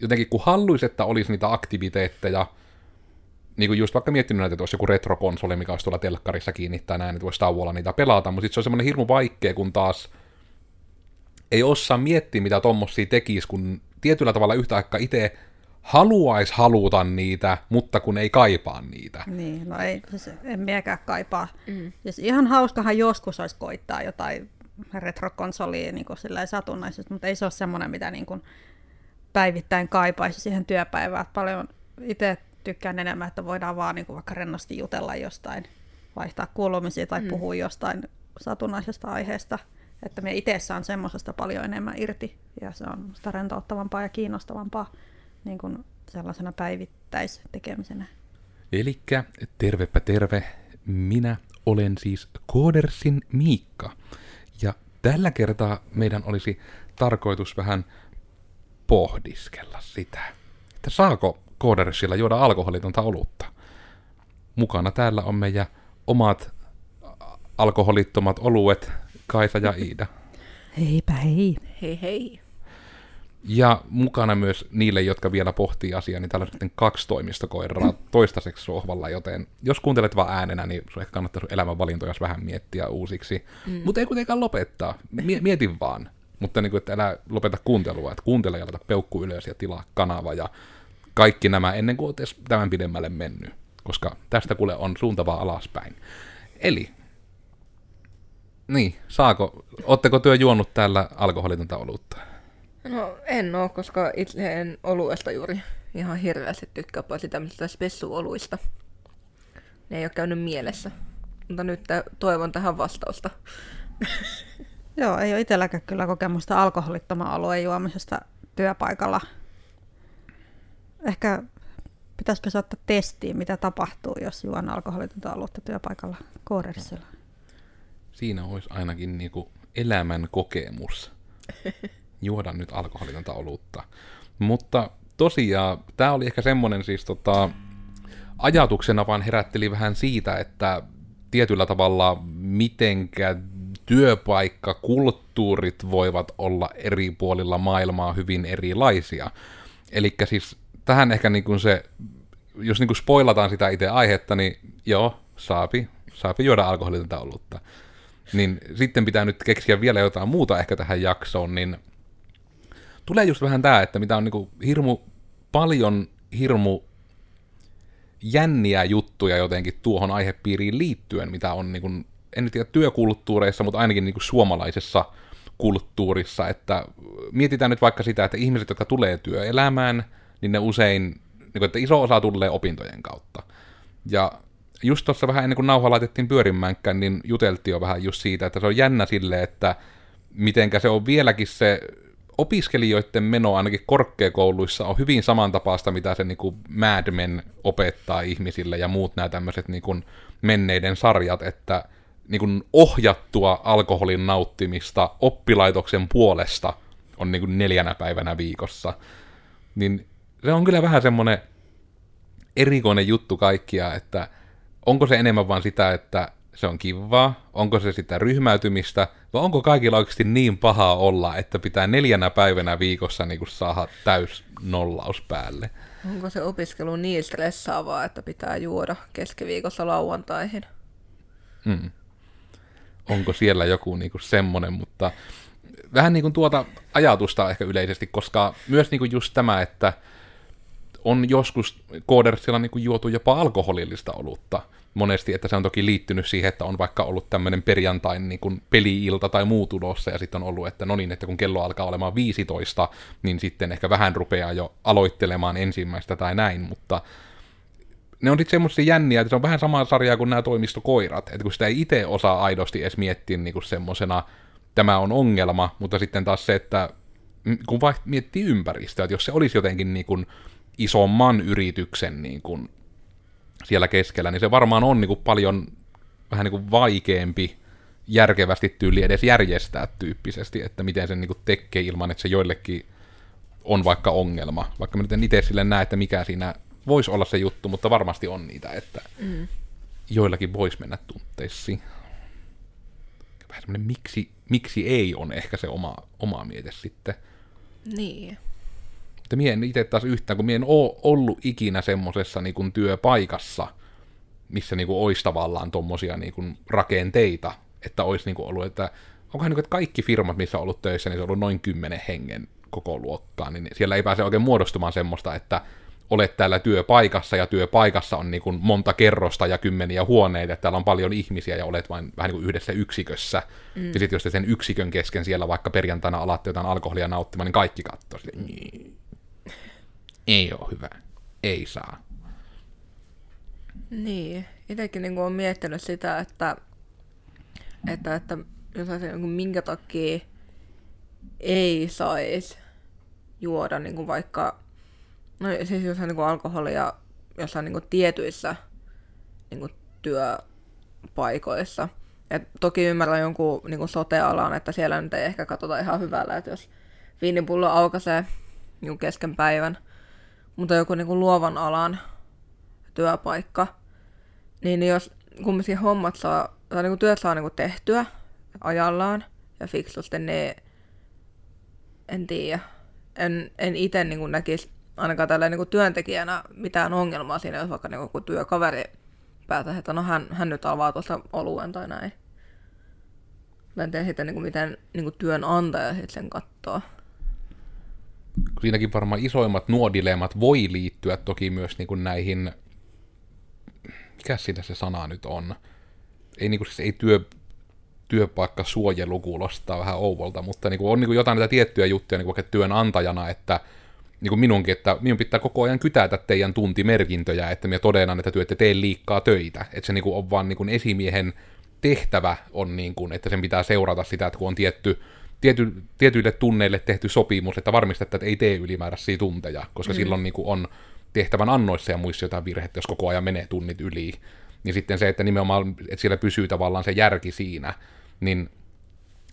jotenkin kun haluaisi, että olisi niitä aktiviteetteja, niin kuin just vaikka miettinyt näitä, että olisi joku retrokonsoli, mikä olisi tuolla telkkarissa kiinnittää näin, että voisi tauolla niitä pelata, mutta sitten se on semmoinen hirmu vaikea, kun taas ei osaa miettiä, mitä tommosia tekisi, kun tietyllä tavalla yhtä aikaa itse haluaisi haluta niitä, mutta kun ei kaipaa niitä. Niin, no ei, siis en miekään kaipaa. Mm. Siis ihan hauskahan joskus olisi koittaa jotain retrokonsolia niin satunnaisesti, mutta ei se ole semmoinen, mitä niin kuin päivittäin kaipaisi siihen työpäivään. Paljon itse tykkään enemmän, että voidaan vaan niin kuin vaikka rennosti jutella jostain, vaihtaa kuulumisia tai mm. puhua jostain satunnaisesta aiheesta. Että me itse saan semmoisesta paljon enemmän irti ja se on sitä rentouttavampaa ja kiinnostavampaa niin kuin sellaisena päivittäistekemisenä. Elikkä tervepä terve, minä olen siis Koodersin Miikka. Ja tällä kertaa meidän olisi tarkoitus vähän pohdiskella sitä, että saako Koodersilla juoda alkoholitonta olutta. Mukana täällä on meidän omat alkoholittomat oluet, Kaisa ja Iida. Heipä hei. Hei hei. Ja mukana myös niille, jotka vielä pohtii asiaa, niin täällä on sitten kaksi toimistokoiraa toistaiseksi sohvalla, joten jos kuuntelet vaan äänenä, niin sun ehkä kannattaa sun elämän valintoja vähän miettiä uusiksi. Mm. Mutta ei kuitenkaan lopettaa. Mietin vaan. Mutta niin kuin, että älä lopeta kuuntelua, että kuuntele ja laita peukku ylös ja tilaa kanava ja kaikki nämä ennen kuin olet tämän pidemmälle mennyt, koska tästä kuule on suuntavaa alaspäin. Eli, niin, saako, ootteko työ juonut täällä alkoholitonta olutta? No en oo, koska itse en oluesta juuri ihan hirveästi tykkää paitsi tämmöisistä spessuoluista. Ne ei ole käynyt mielessä. Mutta nyt toivon tähän vastausta. Joo, ei ole itselläkään kyllä kokemusta alkoholittoman alueen juomisesta työpaikalla. Ehkä pitäisikö saattaa testiin, mitä tapahtuu, jos juon alkoholitonta aluetta työpaikalla koodersilla. Siinä olisi ainakin niinku elämän kokemus. juoda nyt alkoholitonta olutta. Mutta tosiaan, tämä oli ehkä semmoinen siis tota, ajatuksena vaan herätteli vähän siitä, että tietyllä tavalla mitenkä työpaikkakulttuurit voivat olla eri puolilla maailmaa hyvin erilaisia. Eli siis tähän ehkä niin kuin se, jos niin kuin spoilataan sitä itse aihetta, niin joo, saapi, saapi juoda alkoholitonta olutta. Niin sitten pitää nyt keksiä vielä jotain muuta ehkä tähän jaksoon, niin tulee just vähän tämä, että mitä on niinku hirmu paljon hirmu jänniä juttuja jotenkin tuohon aihepiiriin liittyen, mitä on niinku, en nyt tiedä työkulttuureissa, mutta ainakin niinku suomalaisessa kulttuurissa, että mietitään nyt vaikka sitä, että ihmiset, jotka tulee työelämään, niin ne usein, niin kuin, että iso osa tulee opintojen kautta. Ja just tuossa vähän ennen kuin nauha laitettiin pyörimäänkään, niin juteltiin jo vähän just siitä, että se on jännä sille, että mitenkä se on vieläkin se opiskelijoiden meno ainakin korkeakouluissa on hyvin samantapaista, mitä se niin kuin Mad Men opettaa ihmisille ja muut nämä tämmöiset niin kuin menneiden sarjat, että niin kuin ohjattua alkoholin nauttimista oppilaitoksen puolesta on niin kuin neljänä päivänä viikossa. Niin se on kyllä vähän semmoinen erikoinen juttu kaikkia, että onko se enemmän vaan sitä, että se on kivaa, onko se sitä ryhmäytymistä, vai onko kaikilla oikeasti niin pahaa olla, että pitää neljänä päivänä viikossa niin kuin saada täys nollaus päälle? Onko se opiskelu niin stressaavaa, että pitää juoda keskiviikossa lauantaihin? Hmm. Onko siellä joku niin kuin semmoinen, mutta vähän niin kuin tuota ajatusta ehkä yleisesti, koska myös niin kuin just tämä, että on joskus koodersilla niin kuin juotu jopa alkoholillista olutta, monesti, että se on toki liittynyt siihen, että on vaikka ollut tämmöinen perjantain niin kuin peli-ilta tai muu tulossa, ja sitten on ollut, että no niin, että kun kello alkaa olemaan 15, niin sitten ehkä vähän rupeaa jo aloittelemaan ensimmäistä tai näin, mutta ne on sitten semmoisia jänniä, että se on vähän samaa sarjaa kuin nämä toimistokoirat, että kun sitä ei itse osaa aidosti edes miettiä niin semmoisena, tämä on ongelma, mutta sitten taas se, että kun vaikka miettii ympäristöä, että jos se olisi jotenkin niin kuin isomman yrityksen niin kuin siellä keskellä, niin se varmaan on niin kuin paljon vähän niin kuin vaikeampi järkevästi tyyli edes järjestää tyyppisesti, että miten sen niin kuin tekee ilman, että se joillekin on vaikka ongelma. Vaikka mä nyt en itse sille näe, että mikä siinä voisi olla se juttu, mutta varmasti on niitä, että mm. joillakin voisi mennä tunteisiin. Vähän semmoinen miksi, miksi ei on ehkä se oma, oma miete sitten. Niin. Mutta mie en itse taas yhtään, kun mie en oo ollut ikinä semmosessa niin työpaikassa, missä niin kuin olisi tavallaan tommosia niin kuin rakenteita, että olisi niin kuin ollut, että onkohan niin kuin, että kaikki firmat, missä on ollut töissä, niin se on ollut noin kymmenen hengen koko luokkaa, niin siellä ei pääse oikein muodostumaan semmoista, että olet täällä työpaikassa ja työpaikassa on niin kuin monta kerrosta ja kymmeniä huoneita, että täällä on paljon ihmisiä ja olet vain vähän niin kuin yhdessä yksikössä. Mm. Ja sitten jos te sen yksikön kesken siellä vaikka perjantaina alatte jotain alkoholia nauttimaan, niin kaikki katsoo niin. Ei ole hyvä. Ei saa. Niin, itsekin niin olen miettinyt sitä, että, että, että jos asia, niin minkä takia ei saisi juoda niin kuin vaikka, no siis jos niin alkoholia jossain niin tietyissä niin työpaikoissa. Et toki ymmärrän jonkun niin sote-alan, että siellä nyt ei ehkä katsota ihan hyvällä, että jos viinipullo aukaisee niin kesken päivän, mutta joku niin luovan alan työpaikka, niin jos kumminkin hommat saa, tai niin työt saa niin tehtyä ajallaan ja fiksusti, niin en tiedä. En, en itse niin näkisi ainakaan tällä niin työntekijänä mitään ongelmaa siinä, jos vaikka niin kuin työkaveri päätä, että no hän, hän nyt avaa tuossa oluen tai näin. Mä en tiedä sitten, niin miten niin työnantaja sitten sen katsoo. Siinäkin varmaan isoimmat nuo dilemmat voi liittyä toki myös niin kuin näihin, mikä siinä se sana nyt on, ei, niin kuin, siis ei työ, työpaikka suojelu kuulostaa vähän ouvolta, mutta niin kuin on niin kuin jotain näitä tiettyjä juttuja niin kuin vaikka työnantajana, että niin kuin minunkin, että minun pitää koko ajan kytätä teidän tuntimerkintöjä, että minä todennan, että työ ette tee liikkaa töitä. Että se niin kuin on vaan niin kuin esimiehen tehtävä on, niin kuin, että sen pitää seurata sitä, että kun on tietty, tiety, tietyille tunneille tehty sopimus, että varmistetaan, että ei tee ylimääräisiä tunteja, koska mm. silloin niin kuin on tehtävän annoissa ja muissa jotain virhettä, jos koko ajan menee tunnit yli. Niin sitten se, että nimenomaan, että siellä pysyy tavallaan se järki siinä, niin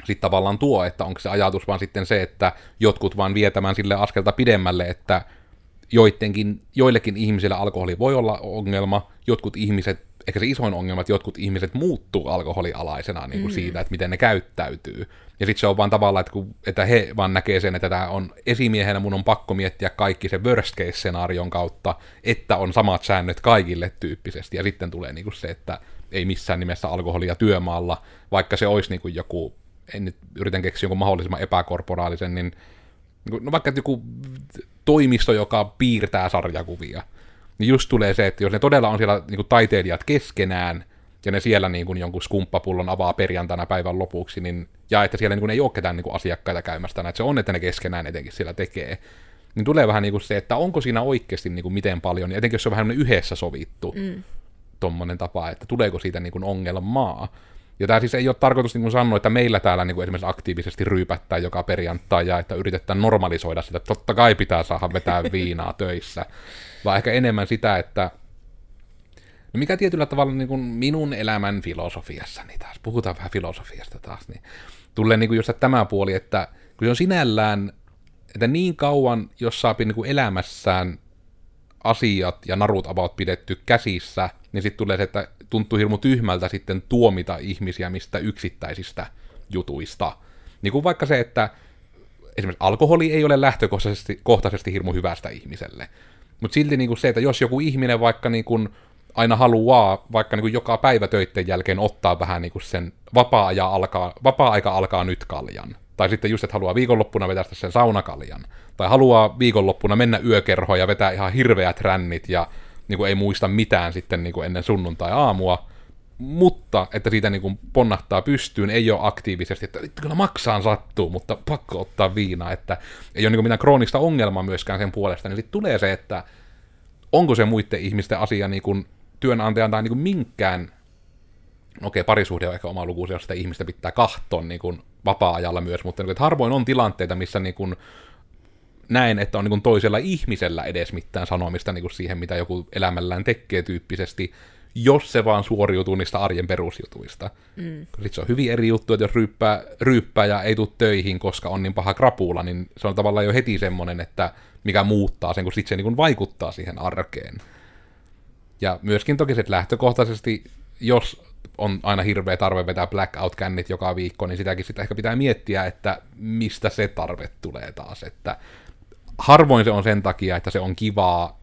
sitten tavallaan tuo, että onko se ajatus vaan sitten se, että jotkut vaan vietämään sille askelta pidemmälle, että joidenkin, joillekin ihmisille alkoholi voi olla ongelma, jotkut ihmiset, ehkä se isoin ongelma, että jotkut ihmiset muuttuu alkoholialaisena niin kuin mm. siitä, että miten ne käyttäytyy. Ja sitten se on vaan tavallaan, että, kun, että he vaan näkee sen, että tämä on esimiehenä, mun on pakko miettiä kaikki se worst case-skenaarion kautta, että on samat säännöt kaikille tyyppisesti. Ja sitten tulee niin kuin se, että ei missään nimessä alkoholia työmaalla, vaikka se olisi niin kuin joku, en nyt yritän keksiä jonkun mahdollisimman epäkorporaalisen, niin no vaikka joku toimisto, joka piirtää sarjakuvia, niin just tulee se, että jos ne todella on siellä niin kuin taiteilijat keskenään, ja ne siellä niin kuin jonkun skumppapullon avaa perjantaina päivän lopuksi, niin, ja että siellä niin kuin ei ole ketään niin kuin asiakkaita käymästä, että se on, että ne keskenään etenkin siellä tekee, niin tulee vähän niin kuin se, että onko siinä oikeasti niin kuin miten paljon, ja etenkin jos se on vähän yhdessä sovittu, mm tommonen tapa, että tuleeko siitä niin kuin ongelmaa. Ja tämä siis ei ole tarkoitus niin kuin sanoa, että meillä täällä niin kuin esimerkiksi aktiivisesti ryypättää joka perjantai ja että yritetään normalisoida sitä, että totta kai pitää saada vetää viinaa töissä, vaan ehkä enemmän sitä, että no mikä tietyllä tavalla niin kuin minun elämän filosofiassa, niin taas puhutaan vähän filosofiasta taas, niin tulee niin kuin just tämä puoli, että kun se on sinällään, että niin kauan, jos saa niin kuin elämässään asiat ja narut about pidetty käsissä, niin sitten tulee se, että tuntuu hirmu tyhmältä sitten tuomita ihmisiä mistä yksittäisistä jutuista. Niin kuin vaikka se, että esimerkiksi alkoholi ei ole lähtökohtaisesti kohtaisesti hirmu hyvästä ihmiselle. Mutta silti niin kuin se, että jos joku ihminen vaikka niin kuin aina haluaa vaikka niin kuin joka päivä töitten jälkeen ottaa vähän niin kuin sen vapaa-aika alkaa, vapaa-aika alkaa nyt kaljan, tai sitten just, että haluaa viikonloppuna vetää sen saunakaljan. Tai haluaa viikonloppuna mennä yökerhoon ja vetää ihan hirveät rännit ja niin kuin ei muista mitään sitten niin kuin ennen sunnuntai-aamua. Mutta, että siitä niin kuin ponnahtaa pystyyn, ei ole aktiivisesti, että kyllä maksaan sattuu, mutta pakko ottaa viinaa, että ei ole niin kuin mitään kroonista ongelmaa myöskään sen puolesta, niin sitten tulee se, että onko se muiden ihmisten asia niin kuin työnantajan tai niin kuin minkään okei, parisuhde on ehkä oma luku, jos sitä ihmistä pitää kahton niin kuin vapaa-ajalla myös, mutta niin kuin, että harvoin on tilanteita, missä niin kuin, näen, että on niin kuin toisella ihmisellä edes mitään sanomista niin kuin siihen, mitä joku elämällään tekee tyyppisesti, jos se vaan suoriutuu niistä arjen perusjutuista. Mm. Sitten se on hyvin eri juttu, että jos ryyppää, ryyppää ja ei tule töihin, koska on niin paha krapula, niin se on tavallaan jo heti semmoinen, että mikä muuttaa sen, kun sitten se niin kuin vaikuttaa siihen arkeen. Ja myöskin toki se, että lähtökohtaisesti, jos on aina hirveä tarve vetää blackout-kännit joka viikko, niin sitäkin sitä ehkä pitää miettiä, että mistä se tarve tulee taas, että harvoin se on sen takia, että se on kivaa.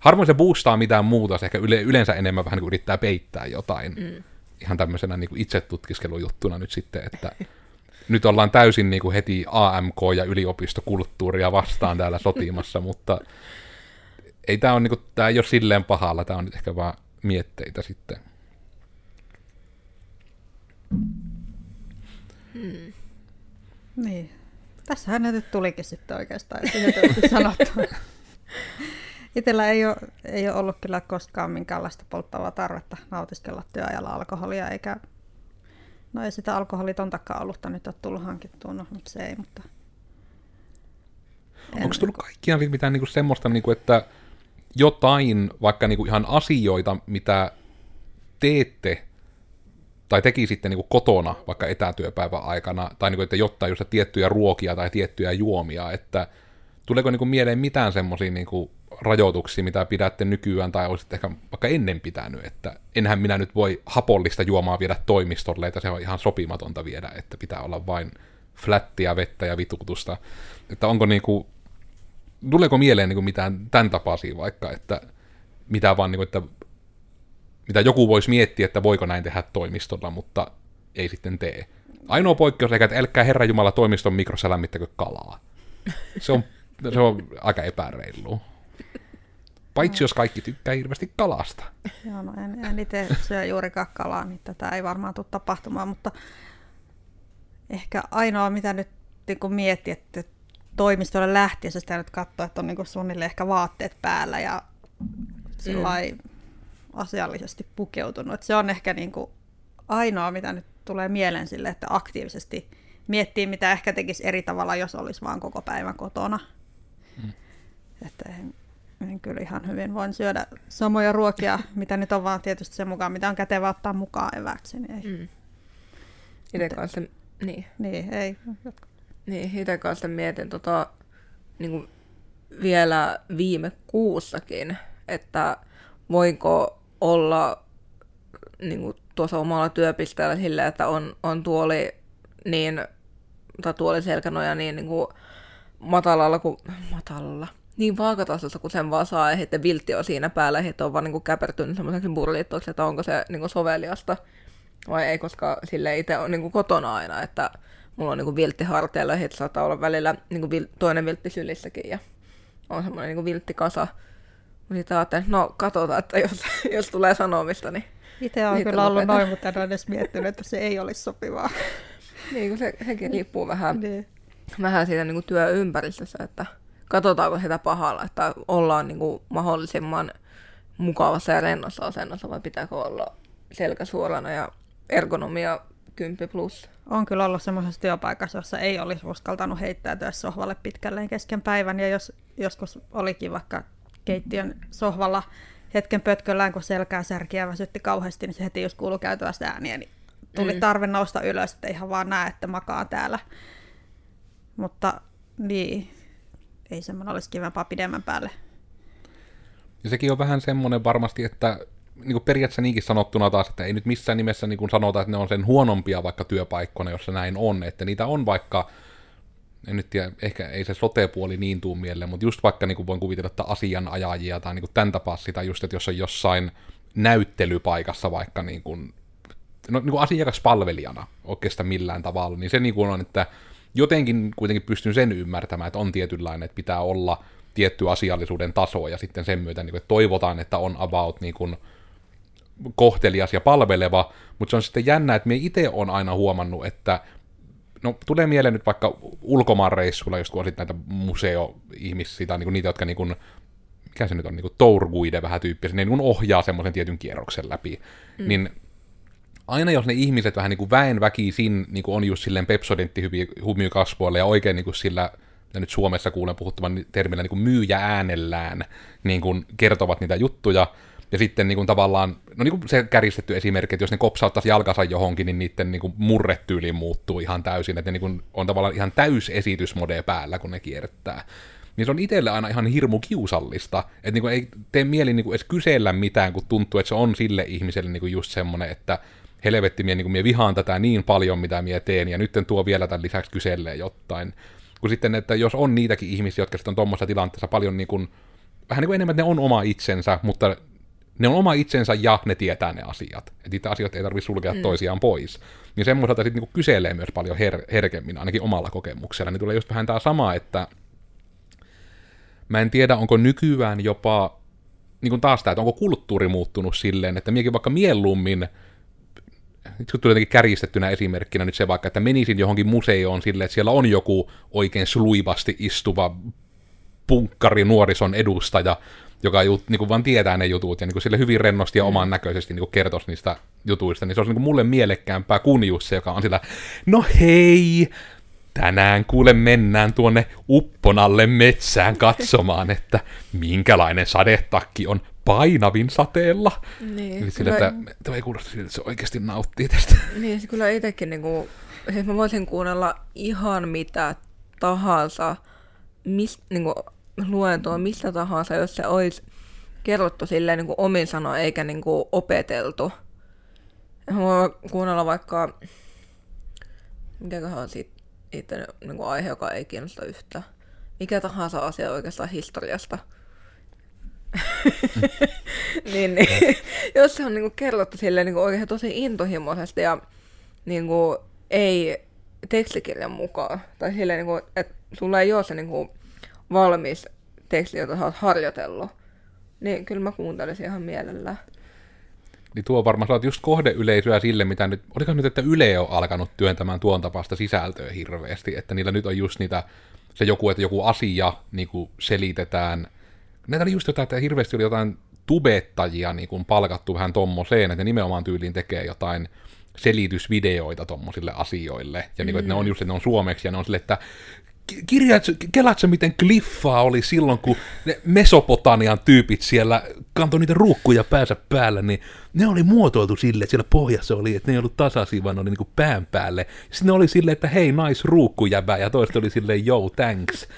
Harvoin se boostaa mitään muuta, se ehkä yle, yleensä enemmän vähän niin kuin yrittää peittää jotain. Mm. Ihan tämmöisenä niin kuin itsetutkiskelujuttuna nyt sitten, että nyt ollaan täysin niin kuin heti AMK- ja yliopistokulttuuria vastaan täällä sotimassa, mutta ei tämä, on, niin kuin, tämä ei ole silleen pahalla, tämä on nyt ehkä vaan mietteitä sitten. Hmm. Niin. Tässähän ne nyt tulikin sitten oikeastaan, että sanottu. Itellä ei ole, ei ole ollut kyllä koskaan minkäänlaista polttavaa tarvetta nautiskella työajalla alkoholia, eikä No ei sitä alkoholitontakaan olutta nyt ole tullut hankittua, no mutta se ei, mutta... Onko tullut kaikkiaan mitään niinku semmoista, niinku, että jotain, vaikka niinku ihan asioita, mitä teette tai tekisitte niinku kotona vaikka etätyöpäivän aikana, tai niinku, että jotain just tiettyjä ruokia tai tiettyjä juomia, että tuleeko niinku mieleen mitään semmoisia niinku rajoituksia, mitä pidätte nykyään, tai olisitte ehkä vaikka ennen pitänyt, että enhän minä nyt voi hapollista juomaa viedä toimistolle, että se on ihan sopimatonta viedä, että pitää olla vain flättiä, vettä ja vitutusta. Että onko niinku, tuleeko mieleen niinku mitään tämän tapaisia vaikka, että mitä vaan niinku, että mitä joku voisi miettiä, että voiko näin tehdä toimistolla, mutta ei sitten tee. Ainoa poikkeus ehkä, että älkää Herra Jumala toimiston mikrossa lämmittäkö kalaa. Se on, se on aika epäreilu. Paitsi jos kaikki tykkää hirveästi kalasta. Joo, no en, en itse syö juurikaan kalaa, niin tätä ei varmaan tule tapahtumaan, mutta ehkä ainoa, mitä nyt niin kun miettii, että toimistolle lähtiessä sitä nyt katsoa, että on niin suunnilleen ehkä vaatteet päällä ja mm. Asiallisesti pukeutunut. Se on ehkä niin kuin ainoa, mitä nyt tulee mieleen sille, että aktiivisesti miettii, mitä ehkä tekisi eri tavalla, jos olisi vaan koko päivän kotona. Mm. Että en, en kyllä ihan hyvin voin syödä samoja ruokia, mitä nyt on vaan tietysti sen mukaan, mitä on kätevä ottaa mukaan eväksi. Niin ei. Mm. Itse kanssa, niin. Niin, ei. Niin, itse kanssa mietin tota, niin kuin vielä viime kuussakin, että voinko olla niin kuin tuossa omalla työpisteellä silleen, että on, on tuoli niin, tai tuoli selkänoja niin, niin kuin matalalla kuin, matalalla, niin vaakatasossa kuin sen vaan saa, ja viltti on siinä päällä, ja on vaan niin käpertynyt semmoiseksi burlittoksi, että onko se niin kuin soveliasta vai ei, koska sille itse on niin kuin kotona aina, että mulla on niin kuin viltti harteilla, ja saattaa olla välillä niin kuin vil- toinen viltti sylissäkin, ja on semmoinen niin kuin vilttikasa. Mutta sitten ajattelin, no katsotaan, että jos, jos tulee sanomista, niin... Itse on kyllä ollut noin, mutta en ole edes miettinyt, että se ei olisi sopivaa. niin, kun se, sekin riippuu vähän, niin. vähän siitä niin kuin työympäristössä, että katsotaanko sitä pahalla, että ollaan niin kuin mahdollisimman mukavassa ja rennossa asennossa, vai pitääkö olla selkä suorana ja ergonomia 10 plus? On kyllä ollut semmoisessa työpaikassa, jossa ei olisi uskaltanut heittäytyä sohvalle pitkälleen kesken päivän, ja jos joskus olikin vaikka keittiön sohvalla hetken pötköllään, kun selkää särkiä väsytti kauheasti, niin se heti jos kuului käytävästä ääniä, niin tuli mm. tarve nousta ylös, että ihan vaan näe, että makaa täällä. Mutta niin, ei semmoinen olisi kivempaa pidemmän päälle. Ja sekin on vähän semmoinen varmasti, että niin kuin periaatteessa niinkin sanottuna taas, että ei nyt missään nimessä niin kuin sanota, että ne on sen huonompia vaikka työpaikkoina, jossa näin on, että niitä on vaikka, en nyt tiedä, ehkä ei se sote-puoli niin tuu mieleen, mutta just vaikka niin kuin voin kuvitella, että asianajajia tai niin kuin tämän tapaa sitä just, että jos on jossain näyttelypaikassa vaikka niin kuin, no, niin kuin asiakaspalvelijana oikeastaan millään tavalla, niin se niin kuin on, että jotenkin kuitenkin pystyn sen ymmärtämään, että on tietynlainen, että pitää olla tietty asiallisuuden taso, ja sitten sen myötä niin kuin, että toivotaan, että on about niin kuin, kohtelias ja palveleva, mutta se on sitten jännä, että me itse on aina huomannut, että no tulee mieleen nyt vaikka ulkomaanreissulla, jos kun olit näitä museo-ihmisiä, tai niin kuin niitä, jotka niin kuin, mikä se nyt on, niin kuin tour vähän tyyppisiä, ne niin ohjaa semmoisen tietyn kierroksen läpi, mm. niin aina jos ne ihmiset vähän niin kuin väen väkisin niin kuin on just silleen pepsodentti kasvoilla ja oikein niin kuin sillä, mitä nyt Suomessa kuulen puhuttavan termillä niin kuin myyjä äänellään, niin kuin kertovat niitä juttuja, ja sitten niin kuin tavallaan, no niin kuin se käristetty esimerkki, että jos ne kopsauttaisi jalkansa johonkin, niin niiden niin kuin murretyyli muuttuu ihan täysin, että ne niin kuin on tavallaan ihan täysesitysmode päällä, kun ne kiertää. Niin se on itselle aina ihan hirmu kiusallista, että niin kuin ei tee mieli kuin edes kysellä mitään, kun tuntuu, että se on sille ihmiselle niin kuin just semmoinen, että helvetti, mie, niin mie vihaan tätä niin paljon, mitä mie teen, ja nyt tuo vielä tämän lisäksi kyselee jotain. Kun sitten, että jos on niitäkin ihmisiä, jotka sitten on tuommoisessa tilanteessa paljon niin kuin, vähän niin kuin enemmän, että ne on oma itsensä, mutta ne on oma itsensä ja ne tietää ne asiat. Että niitä asioita ei tarvitse sulkea mm. toisiaan pois. Niin semmoiselta sitten niin kyselee myös paljon her- herkemmin, ainakin omalla kokemuksella. Niin tulee just vähän tämä sama, että mä en tiedä, onko nykyään jopa, niin kuin taas tämä, että onko kulttuuri muuttunut silleen, että miekin vaikka mieluummin, nyt kun tuli jotenkin kärjistettynä esimerkkinä nyt se vaikka, että menisin johonkin museoon silleen, että siellä on joku oikein sluivasti istuva punkkari nuorison edustaja, joka jut, niin kuin vaan tietää ne jutut ja niin kuin sille hyvin rennosti ja mm. oman näköisesti niin kertoisi niistä jutuista, niin se olisi niin kuin mulle mielekkäämpää kuin just se, joka on sillä, no hei, tänään kuule mennään tuonne Upponalle metsään katsomaan, että minkälainen sadetakki on painavin sateella. Niin, sillä, kyllä... että tämä ei kuulosta siltä, että se oikeasti nauttii tästä. Niin, se kyllä itsekin, niin kuin, siis mä voisin kuunnella ihan mitä tahansa, mis, niin kuin, luentoa mistä tahansa, jos se olisi kerrottu silleen niin kuin omin sanoin eikä niin kuin opeteltu. Mä voin kuunnella vaikka, mikäköhän on siitä itse niin kuin aihe, joka ei kiinnosta yhtä. Mikä tahansa asia oikeastaan historiasta. niin, niin, jos se on niin kuin kerrottu silleen niin kuin oikein tosi intohimoisesti ja niin kuin, ei tekstikirjan mukaan, tai silleen, niin kuin, että sulla ei ole se niin kuin, valmis teksti, jota sä oot harjoitellut, niin kyllä mä kuuntelisin ihan mielellään. Niin tuo varmaan saat just kohdeyleisöä sille, mitä nyt, oliko nyt, että Yle on alkanut työntämään tuon tapaista sisältöä hirveästi, että niillä nyt on just niitä, se joku, että joku asia niin kuin selitetään, näitä oli just jotain, että hirveästi oli jotain tubettajia niin kuin palkattu vähän tommoseen, että ne nimenomaan tyyliin tekee jotain selitysvideoita tommosille asioille, ja mm. niin kuin, että ne on mm. just, että ne on suomeksi, ja ne on sille, että kirjaat, kelaatko miten kliffaa oli silloin, kun ne Mesopotamian tyypit siellä kantoi niitä ruukkuja päänsä päällä, niin ne oli muotoiltu sille, että siellä pohjassa oli, että ne ei ollut tasaisia, vaan ne oli niin pään päälle. Sitten ne oli silleen, että hei, nice ruukkujäbä, ja toista oli silleen, yo, thanks.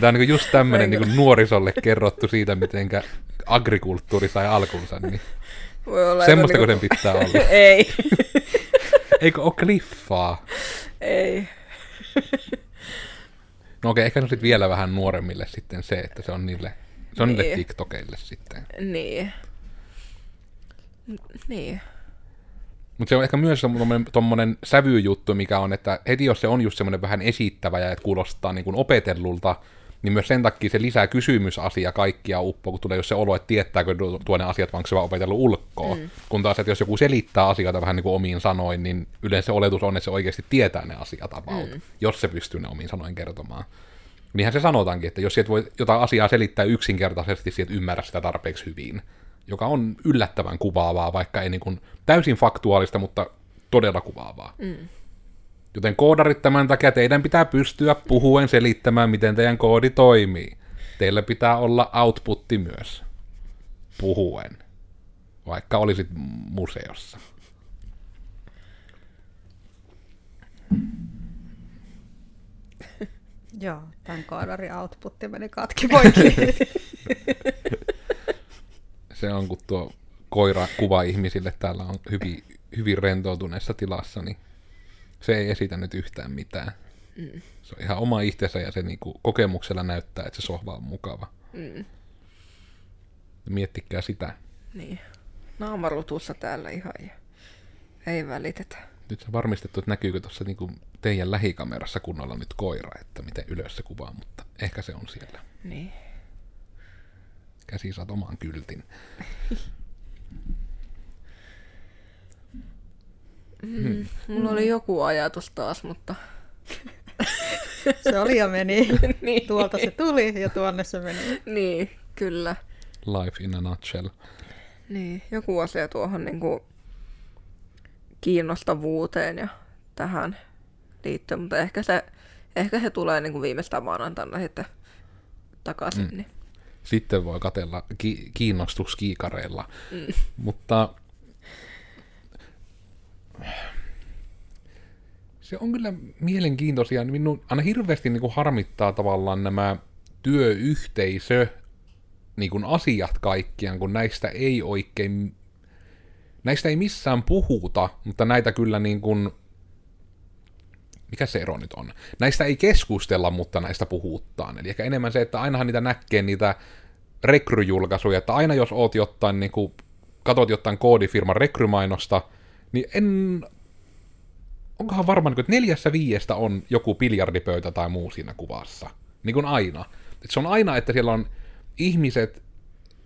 Tämä on niin just tämmöinen niin nuorisolle kerrottu siitä, miten agrikulttuuri sai alkunsa, niin Voi olla, semmoista kuin sen pitää olla. ei. Eikö ole kliffaa? Ei. No okei, ehkä se on sitten vielä vähän nuoremmille sitten se, että se on niille, se on niin. niille TikTokeille sitten. Niin. Niin. Mutta se on ehkä myös tuommoinen sävyjuttu, mikä on, että heti jos se on just semmoinen vähän esittävä ja että kuulostaa niin kuin opetellulta, niin myös sen takia se lisää kysymysasia kaikkia uppoa, kun tulee jos se olo, että tietääkö tuonne asiat, vaan se vaan opetellut ulkoa. Mm. Kun taas, että jos joku selittää asioita vähän niin kuin omiin sanoin, niin yleensä se oletus on, että se oikeasti tietää ne asiat about, mm. jos se pystyy ne omiin sanoin kertomaan. Niinhän se sanotaankin, että jos et voi jotain asiaa selittää yksinkertaisesti, sieltä ymmärrä sitä tarpeeksi hyvin. Joka on yllättävän kuvaavaa, vaikka ei niin kuin täysin faktuaalista, mutta todella kuvaavaa. Mm. Joten koodarit tämän takia teidän pitää pystyä puhuen selittämään, miten teidän koodi toimii. Teillä pitää olla outputti myös. Puhuen. Vaikka olisit museossa. Joo, tämän koodarin outputti meni katki poikki. Se on, kun tuo koira kuva ihmisille täällä on hyvin, hyvin rentoutuneessa tilassa, niin se ei esitä nyt yhtään mitään. Mm. Se on ihan oma itsensä ja se niinku kokemuksella näyttää, että se sohva on mukava. Mm. Miettikää sitä. Niin. Naamarutussa täällä ihan ja ei välitetä. Nyt se varmistettu, että näkyykö tuossa niinku teidän lähikamerassa kunnolla nyt koira, että miten ylös se kuvaa, mutta ehkä se on siellä. Niin. Käsi saat oman kyltin. Mm, mulla oli joku ajatus taas, mutta... se oli ja meni. niin. Tuolta se tuli ja tuonne se meni. Niin, kyllä. Life in a nutshell. Niin, joku asia tuohon niin kuin kiinnostavuuteen ja tähän liittyen, mutta ehkä se, ehkä se tulee niin kuin viimeistään maanantaina sitten takaisin. Mm. Niin. Sitten voi katella ki- kiinnostuskiikareilla. Mm. Mutta se on kyllä mielenkiintoisia. Minun aina hirveästi niin kuin harmittaa tavallaan nämä työyhteisö niin kuin asiat kaikkiaan, kun näistä ei oikein, näistä ei missään puhuta, mutta näitä kyllä niin kuin, mikä se ero nyt on? Näistä ei keskustella, mutta näistä puhutaan. Eli ehkä enemmän se, että ainahan niitä näkee niitä rekryjulkaisuja, että aina jos oot jotain, niin kuin, katot jotain koodifirman rekrymainosta, niin en... Onkohan varmaan, niin että neljässä viiestä on joku biljardipöytä tai muu siinä kuvassa. Niin kuin aina. Et se on aina, että siellä on ihmiset,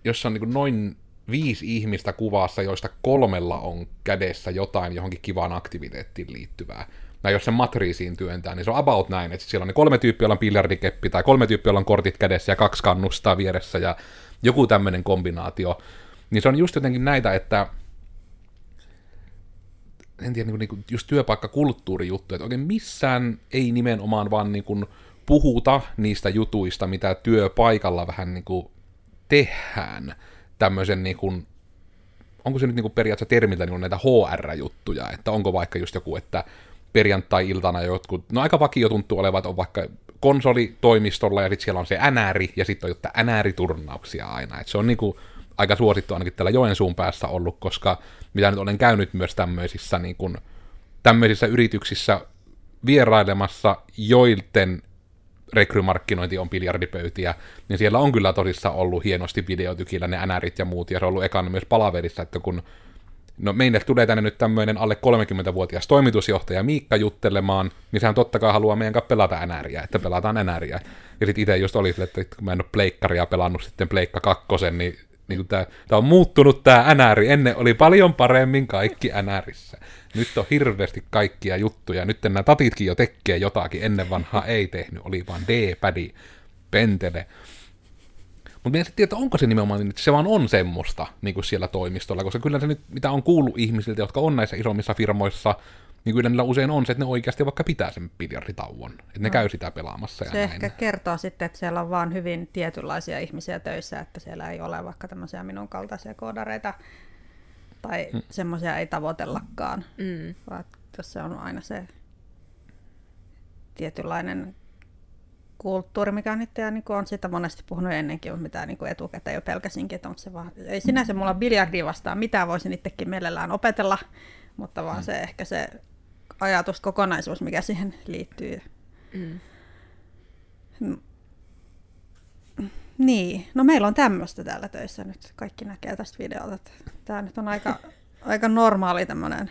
jossa on niin noin viisi ihmistä kuvassa, joista kolmella on kädessä jotain johonkin kivaan aktiviteettiin liittyvää. Tai jos se matriisiin työntää, niin se on about näin, että siellä on ne kolme tyyppiä, joilla on biljardikeppi, tai kolme tyyppiä, joilla on kortit kädessä ja kaksi kannustaa vieressä, ja joku tämmöinen kombinaatio. Niin se on just jotenkin näitä, että en tiedä, niin kuin, just työpaikkakulttuurijuttuja, että oikein missään ei nimenomaan vaan niin kuin puhuta niistä jutuista, mitä työpaikalla vähän niin kuin tehdään. Tämmöisen niin kuin, onko se nyt niin kuin periaatteessa termiltä niin näitä HR-juttuja, että onko vaikka just joku, että perjantai-iltana jotkut, no aika vakio tuntuu olevat, on vaikka konsolitoimistolla ja sitten siellä on se NR, ja sitten on jotain NR-turnauksia aina, että se on niin kuin aika suosittu ainakin täällä Joensuun päässä ollut, koska mitä nyt olen käynyt myös tämmöisissä, niin kuin, tämmöisissä yrityksissä vierailemassa, joilten rekrymarkkinointi on biljardipöytiä, niin siellä on kyllä tosissaan ollut hienosti videotykillä ne NRit ja muut, ja se on ollut ekana myös palaverissa, että kun no meille tulee tänne nyt tämmöinen alle 30-vuotias toimitusjohtaja Miikka juttelemaan, niin sehän totta kai haluaa meidän kanssa pelata NRiä, että pelataan NRiä. Ja sitten itse just oli sille, että kun mä en ole pleikkaria pelannut sitten pleikka kakkosen, niin niin tämä, tämä on muuttunut tämä NR. Ennen oli paljon paremmin kaikki NRissä. Nyt on hirveästi kaikkia juttuja. Nyt nämä tatitkin jo tekee jotakin. Ennen vanhaa ei tehnyt. Oli vaan D-pädi, pentele. Mutta sitten että onko se nimenomaan, että se vaan on semmoista niin kuin siellä toimistolla, koska kyllä se nyt, mitä on kuullut ihmisiltä, jotka on näissä isommissa firmoissa, niin kyllä niillä usein on se, että ne oikeasti vaikka pitää sen biljarditauon, että ne no. käy sitä pelaamassa. Ja se näin. ehkä kertoo sitten, että siellä on vaan hyvin tietynlaisia ihmisiä töissä, että siellä ei ole vaikka tämmöisiä minun kaltaisia koodareita, tai hmm. semmoisia ei tavoitellakaan, mm. vaan jos se on aina se tietynlainen kulttuuri, mikä nyt ja niin on sitä monesti puhunut ennenkin, mitä niin kuin etukäteen jo pelkäsinkin, että onko se vaan, ei sinänsä mulla biljardi vastaan, mitä voisin itsekin mielellään opetella, mutta vaan mm. se ehkä se ajatus, kokonaisuus, mikä siihen liittyy. Mm. Niin, no meillä on tämmöistä täällä töissä nyt. Kaikki näkee tästä videolta. Tämä nyt on aika, aika normaali tämmöinen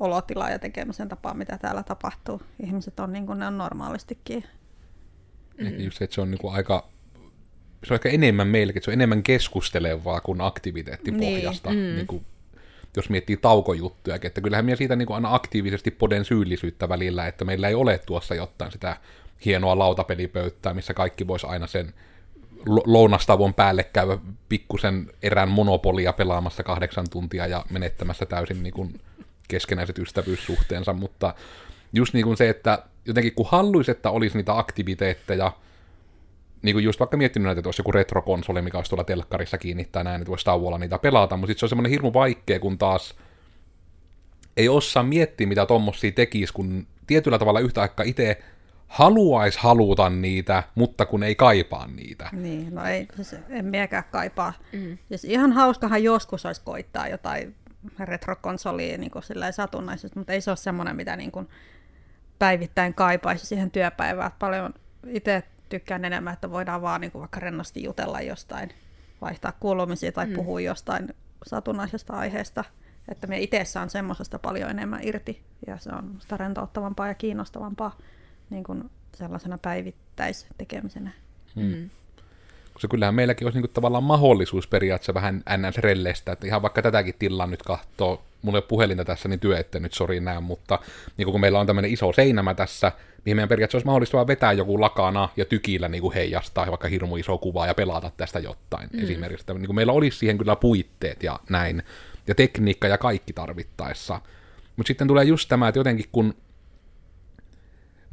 olotila ja tekemisen tapa, mitä täällä tapahtuu. Ihmiset on niin kuin ne on normaalistikin. Mm. Just se, että se on niin kuin aika se on ehkä enemmän meillekin, se on enemmän keskustelevaa kuin aktiviteettipohjasta. Niin, mm. niin kuin jos miettii taukojuttuja, että kyllähän minä siitä niin kuin aina aktiivisesti poden syyllisyyttä välillä, että meillä ei ole tuossa jotain sitä hienoa lautapelipöyttää, missä kaikki vois aina sen lounastavon päälle käydä pikkusen erään monopolia pelaamassa kahdeksan tuntia ja menettämässä täysin niin kuin keskenäiset ystävyyssuhteensa, mutta just niin kuin se, että jotenkin kun halluisi, että olisi niitä aktiviteetteja, niin kuin just vaikka miettinyt näitä, että olisi joku retrokonsoli, mikä olisi tuolla telkkarissa kiinnittää näin, että voisi tauolla niitä pelata, mutta sitten se on semmoinen hirmu vaikea, kun taas ei osaa miettiä, mitä tommosia tekisi, kun tietyllä tavalla yhtä aikaa itse haluaisi haluta niitä, mutta kun ei kaipaa niitä. Niin, no ei, siis en miekään kaipaa. Mm. Siis ihan hauskahan joskus olisi koittaa jotain retrokonsolia niin kuin satunnaisesti, mutta ei se ole semmoinen, mitä niin kuin päivittäin kaipaisi siihen työpäivään. Paljon itse tykkään enemmän, että voidaan vaan niin kuin vaikka rennosti jutella jostain, vaihtaa kuulumisia tai mm. puhua jostain satunnaisesta aiheesta. Että me itse saan semmoisesta paljon enemmän irti ja se on sitä rentouttavampaa ja kiinnostavampaa niin kuin sellaisena päivittäistekemisenä. Hmm. Mm. Koska kyllähän meilläkin olisi niin kuin tavallaan mahdollisuus periaatteessa vähän ns. rellestä, että ihan vaikka tätäkin tilaa nyt kahtoo, mulla ei ole puhelinta tässä, niin työ ette nyt sori näin, mutta niin kun meillä on tämmöinen iso seinämä tässä, niin meidän periaatteessa olisi mahdollista vaan vetää joku lakana ja tykillä niin kuin heijastaa vaikka hirmu iso kuva ja pelata tästä jotain mm. esimerkiksi. Että, niin kuin meillä olisi siihen kyllä puitteet ja näin, ja tekniikka ja kaikki tarvittaessa. Mutta sitten tulee just tämä, että jotenkin kun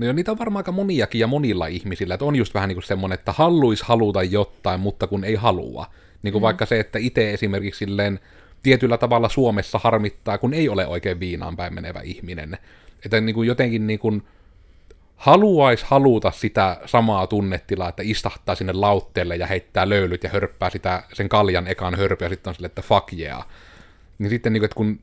No niitä on varmaan aika moniakin ja monilla ihmisillä, että on just vähän niin kuin semmoinen, että haluaisi haluta jotain, mutta kun ei halua. Niin kuin mm. vaikka se, että itse esimerkiksi silleen tietyllä tavalla Suomessa harmittaa, kun ei ole oikein viinaan päin menevä ihminen. Että niin kuin jotenkin niin kuin haluaisi haluta sitä samaa tunnetilaa, että istahtaa sinne lautteelle ja heittää löylyt ja hörppää sitä, sen kaljan ekan hörpyä ja sitten on sille, että fuck yeah. Niin sitten, niin kuin, että kun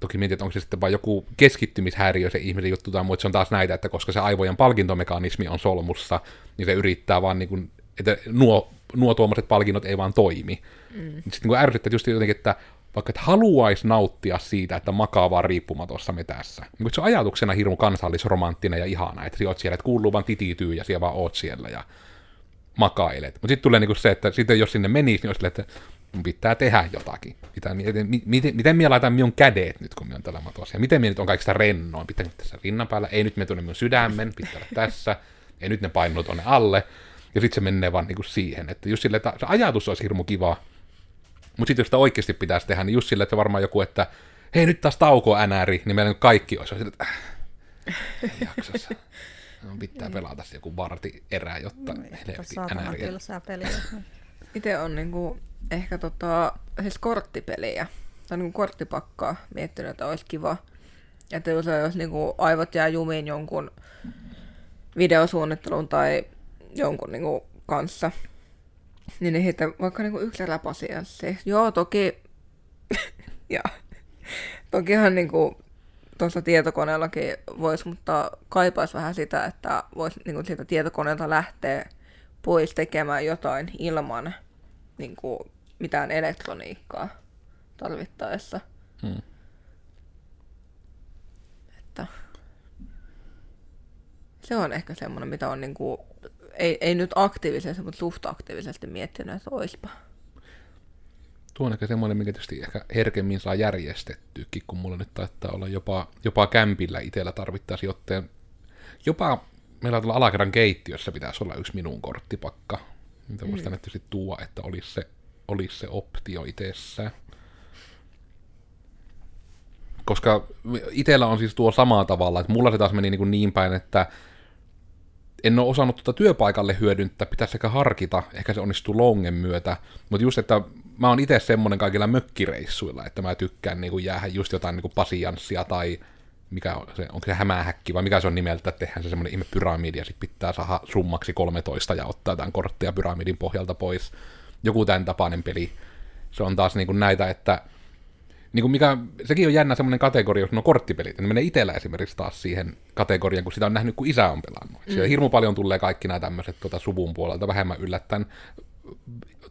toki mietin, että onko se sitten vain joku keskittymishäiriö se ihmisen juttu tai muu, että se on taas näitä, että koska se aivojen palkintomekanismi on solmussa, niin se yrittää vaan niin kuin, että nuo, nuo tuommoiset palkinnot ei vaan toimi. Mm. Sitten niin ärsyttää just jotenkin, että vaikka et haluaisi nauttia siitä, että makaa vaan riippumatossa metässä. Mutta se on ajatuksena hirmu kansallisromanttinen ja ihana, että sä oot siellä, että kuuluu vaan titityy ja siellä vaan oot siellä ja makailet. Mutta sitten tulee niinku se, että sitten jos sinne menisi, niin olisi että mun pitää tehdä jotakin. Pitää, miten, miten, miten minä laitan minun kädet nyt, kun minä on tällä matossa? Ja miten minä nyt on kaikista rennoin? Pitää tässä rinnan päällä? Ei nyt me tunne minun sydämen, pitää olla tässä. Ei nyt ne painuu tuonne alle. Ja sitten se menee vaan niinku siihen. Että just sille, että se ajatus olisi hirmu kiva, mutta sitten jos sitä oikeasti pitäisi tehdä, niin just sille, että varmaan joku, että hei nyt taas tauko NR, niin meillä kaikki olisi sille, että äh, ei jaksa No, pitää pelata joku varti erää, jotta Niin, helvetti Saatana NR. tylsää peliä. Itse on niinku ehkä tota, siis korttipeliä tai niinku korttipakkaa miettinyt, että olisi kiva. Että jos, jos niinku aivot jää jumiin jonkun videosuunnittelun tai jonkun niinku kanssa, niin ne heitä vaikka niinku yksi räpäsiässä. Joo, toki, ja tokihan niinku tuossa tietokoneellakin voisi, mutta kaipaisi vähän sitä, että voisi niinku siitä tietokoneelta lähteä pois tekemään jotain ilman niinku, mitään elektroniikkaa tarvittaessa. Hmm. Että se on ehkä semmoinen, mitä on niinku, ei, ei nyt aktiivisesti, mutta suht aktiivisesti miettinyt, että oispa. Tuo on ehkä semmoinen, mikä tietysti ehkä herkemmin saa järjestettyäkin, kun mulla nyt taitaa olla jopa, jopa kämpillä itsellä tarvittaisiin joten jopa meillä tuolla alakerran keittiössä pitäisi olla yksi minun korttipakka, mitä voisi tänne tietysti tuoda, että olisi se, olisi se optio itsessään. Koska itsellä on siis tuo samaa tavalla, että mulla se taas meni niin, kuin niin päin, että en ole osannut tuota työpaikalle hyödyntää, pitäisi sekä harkita, ehkä se onnistuu longen myötä, mutta just, että mä oon itse semmonen kaikilla mökkireissuilla, että mä tykkään niin kuin jäädä just jotain niin kuin pasianssia tai mikä on se, onko se hämähäkki vai mikä se on nimeltä, että tehdään se semmoinen ihme pyramidi ja sitten pitää saada summaksi 13 ja ottaa jotain kortteja pyramidin pohjalta pois. Joku tämän tapainen peli. Se on taas niin kuin näitä, että niin kuin mikä, sekin on jännä semmoinen kategoria, jos on korttipelit, niin menee itsellä esimerkiksi taas siihen kategoriaan, kun sitä on nähnyt, kun isä on pelannut. Mm. Siellä hirmu paljon tulee kaikki nämä tämmöiset tuota, suvun puolelta, vähemmän yllättäen.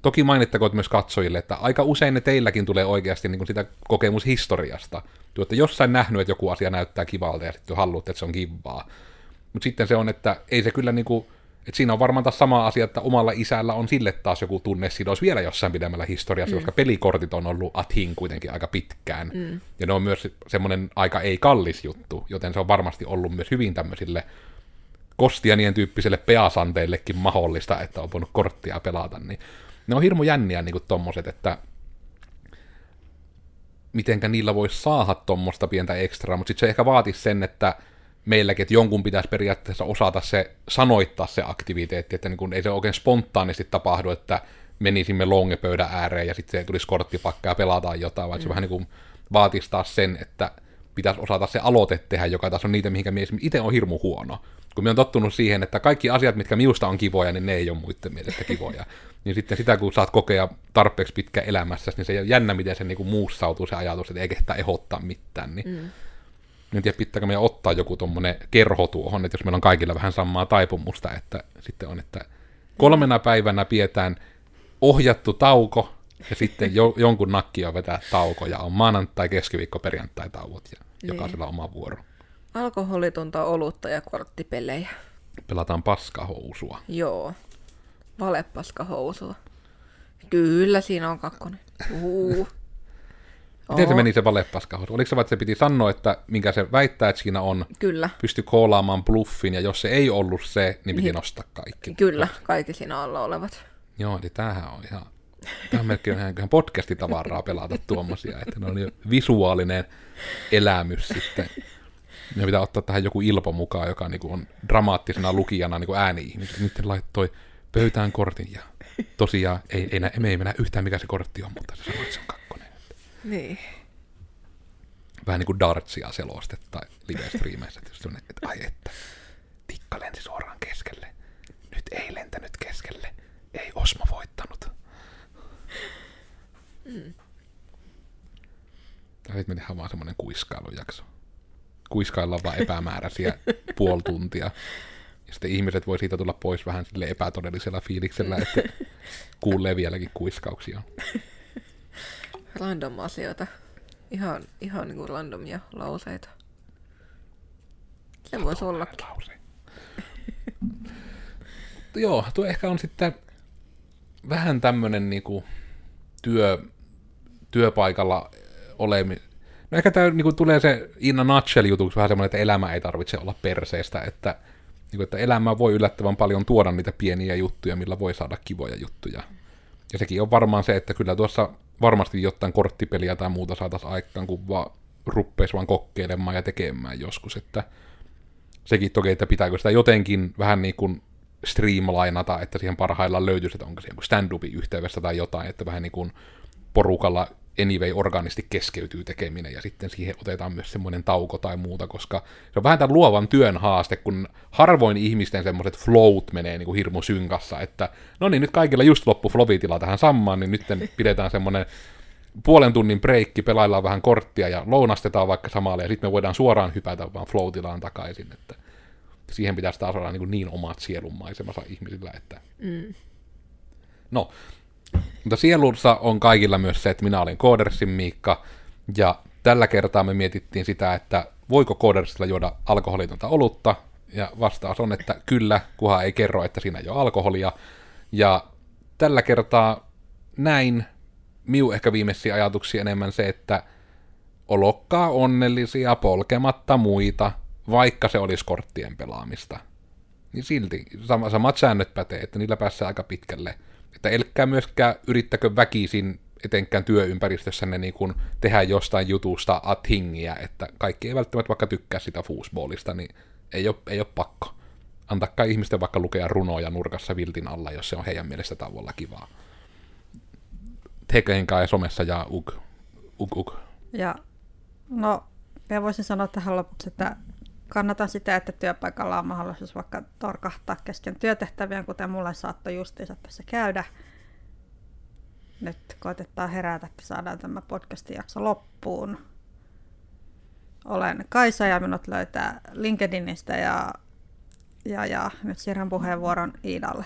Toki mainittakoon myös katsojille, että aika usein ne teilläkin tulee oikeasti niin kuin sitä kokemushistoriasta. Tuo, että jossain nähnyt, että joku asia näyttää kivalta ja sitten haluat, että se on kivaa. Mutta sitten se on, että ei se kyllä niin kuin, että siinä on varmaan taas sama asia, että omalla isällä on sille taas joku tunnesidos vielä jossain pidemmällä historiassa, mm. koska pelikortit on ollut athin kuitenkin aika pitkään. Mm. Ja ne on myös semmoinen aika ei-kallis juttu, joten se on varmasti ollut myös hyvin tämmöisille kostianien tyyppisille peasanteillekin mahdollista, että on voinut korttia pelata. Niin ne on hirmu jänniä niin kuin tommoset, että mitenkä niillä voisi saada tuommoista pientä ekstraa, mutta sitten se ehkä vaatisi sen, että meilläkin, että jonkun pitäisi periaatteessa osata se, sanoittaa se aktiviteetti, että niin kun ei se oikein spontaanisti tapahdu, että menisimme longepöydän ääreen ja sitten se tulisi korttipakka ja pelataan jotain, vaan mm. se vähän niin kuin vaatisi taas sen, että pitäisi osata se aloite tehdä, joka taas on niitä, mihinkä mies itse on hirmu huono. Kun me on tottunut siihen, että kaikki asiat, mitkä minusta on kivoja, niin ne ei ole muiden mielestä kivoja. niin sitten sitä, kun saat kokea tarpeeksi pitkä elämässä, niin se on jännä, miten se niin kuin muussautuu se ajatus, että ei kehtää ehdottaa mitään. Niin mm en tiedä, pitääkö meidän ottaa joku tuommoinen kerho tuohon, että jos meillä on kaikilla vähän samaa taipumusta, että sitten on, että kolmena päivänä pidetään ohjattu tauko, ja sitten jo, jonkun nakkia vetää tauko, ja on maanantai, keskiviikko, perjantai tauot, ja niin. jokaisella oma vuoro. Alkoholitonta olutta ja korttipelejä. Pelataan paskahousua. Joo. Valepaskahousua. Kyllä, siinä on kakkonen. Uh. Miten se meni se valepaskahoito? Oliko se vaan, että se piti sanoa, että minkä se väittää, että siinä on, Kyllä. pysty koolaamaan bluffin, ja jos se ei ollut se, niin piti niin. nostaa kaikki. Kyllä, kaikki siinä alla olevat. Joo, eli tämähän on ihan, tämä on melkein ihan podcastitavaraa pelata tuommoisia, että ne on jo visuaalinen elämys sitten. Me pitää ottaa tähän joku Ilpo mukaan, joka niinku on dramaattisena lukijana niinku ääni-ihminen. Nyt laittoi pöytään kortin ja tosiaan ei, ei, ei, ei mennä yhtään mikä se kortti on, mutta se sanoi, että se on kakkonen. Niin. Vähän niin kuin dartsia selostetta live-striimeissä, että, että ai että, tikka lensi suoraan keskelle. Nyt ei lentänyt keskelle. Ei Osmo voittanut. Mm. Sitten me tehdään vaan semmoinen kuiskailujakso. Kuiskaillaan vaan epämääräisiä puoli tuntia. Ja sitten ihmiset voi siitä tulla pois vähän sille epätodellisella fiiliksellä, että kuulee vieläkin kuiskauksia. Random asioita. Ihan, ihan niin kuin randomia lauseita. Se voisi ollakin. Lause. Joo, tuo ehkä on sitten vähän tämmönen niinku työ, työpaikalla olemi. No ehkä tämä niinku tulee se Inna Nutshell jutuksi vähän semmoinen, että elämä ei tarvitse olla perseestä, että, niinku, että elämä voi yllättävän paljon tuoda niitä pieniä juttuja, millä voi saada kivoja juttuja. Ja sekin on varmaan se, että kyllä tuossa varmasti jotain korttipeliä tai muuta saataisiin aikaan, kun vaan ruppeisi vaan kokeilemaan ja tekemään joskus, että sekin toki, että pitääkö sitä jotenkin vähän niin kuin streamlainata, että siihen parhaillaan löytyisi, että onko se joku stand-upin yhteydessä tai jotain, että vähän niin kuin porukalla anyway organisti keskeytyy tekeminen ja sitten siihen otetaan myös semmoinen tauko tai muuta, koska se on vähän tämän luovan työn haaste, kun harvoin ihmisten semmoiset float menee niin kuin hirmu synkassa, että no niin, nyt kaikilla just loppu flowitila tähän samaan, niin nyt pidetään semmoinen puolen tunnin breikki, pelaillaan vähän korttia ja lounastetaan vaikka samalle, ja sitten me voidaan suoraan hypätä vaan flow takaisin, että siihen pitäisi taas olla niin, niin omat sielunmaisemansa ihmisillä, että... Mm. No, mutta sielussa on kaikilla myös se, että minä olen Koodersin Miikka, ja tällä kertaa me mietittiin sitä, että voiko Koodersilla juoda alkoholitonta olutta, ja vastaus on, että kyllä, kuha ei kerro, että siinä ei ole alkoholia, ja tällä kertaa näin miu ehkä viimeisiä ajatuksia enemmän se, että olokkaa onnellisia polkematta muita, vaikka se olisi korttien pelaamista. Niin silti sama, samat säännöt pätee, että niillä pääsee aika pitkälle. Että elkkää myöskään yrittäkö väkisin etenkään työympäristössä ne niin kun tehdä jostain jutusta a että kaikki ei välttämättä vaikka tykkää sitä foosballista, niin ei ole, ei ole pakko. Antakaa ihmisten vaikka lukea runoja nurkassa viltin alla, jos se on heidän mielestä tavalla kivaa. Tekenkää ja somessa ja uk. uk, uk. Ja no, mä voisin sanoa tähän lopuksi, että kannatan sitä, että työpaikalla on mahdollisuus vaikka torkahtaa kesken työtehtäviä, kuten mulle saattoi justiinsa tässä käydä. Nyt koitetaan herätä, että saadaan tämä podcastin jakso loppuun. Olen Kaisa ja minut löytää LinkedInistä ja, ja, ja nyt siirrän puheenvuoron Iidalle.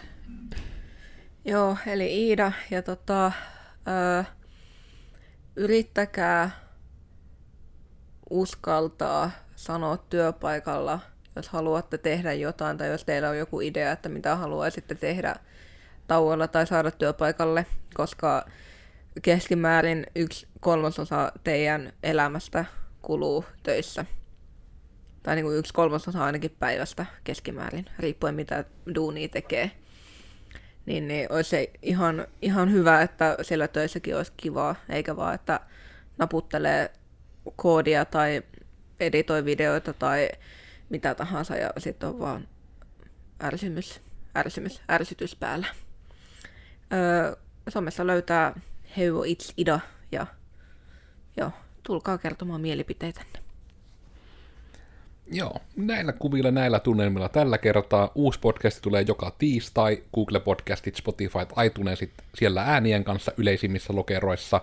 Joo, eli Iida ja tota, ö, yrittäkää uskaltaa sanoa työpaikalla, jos haluatte tehdä jotain tai jos teillä on joku idea, että mitä haluaisitte tehdä tauolla tai saada työpaikalle, koska keskimäärin yksi kolmasosa teidän elämästä kuluu töissä. Tai niin kuin yksi kolmasosa ainakin päivästä keskimäärin, riippuen mitä duuni tekee. Niin, niin olisi ihan, ihan hyvä, että siellä töissäkin olisi kivaa, eikä vaan, että naputtelee koodia tai editoi videoita tai mitä tahansa ja sitten on vaan ärsimys, ärsimys, ärsytys päällä. Öö, somessa löytää Heuvo It's Ida ja joo, tulkaa kertomaan mielipiteitänne. Joo, näillä kuvilla, näillä tunnelmilla tällä kertaa. Uusi podcast tulee joka tiistai, Google Podcastit, Spotify, iTunesit, siellä äänien kanssa yleisimmissä lokeroissa.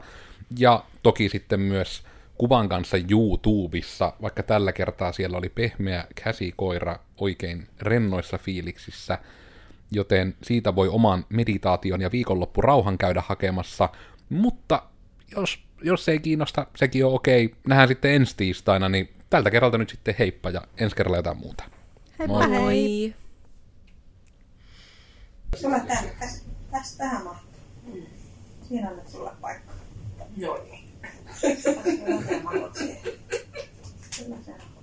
Ja toki sitten myös kuvan kanssa YouTubessa, vaikka tällä kertaa siellä oli pehmeä käsikoira oikein rennoissa fiiliksissä, joten siitä voi oman meditaation ja viikonloppu rauhan käydä hakemassa, mutta jos, jos ei kiinnosta, sekin on okei. Nähdään sitten ensi tiistaina, niin tältä kerralta nyt sitten heippa ja ensi kerralla jotain muuta. Heippa Moi! hei! Sulla tästä tähän mahtuu. Siinä on nyt sulla paikka. Joo. すいません。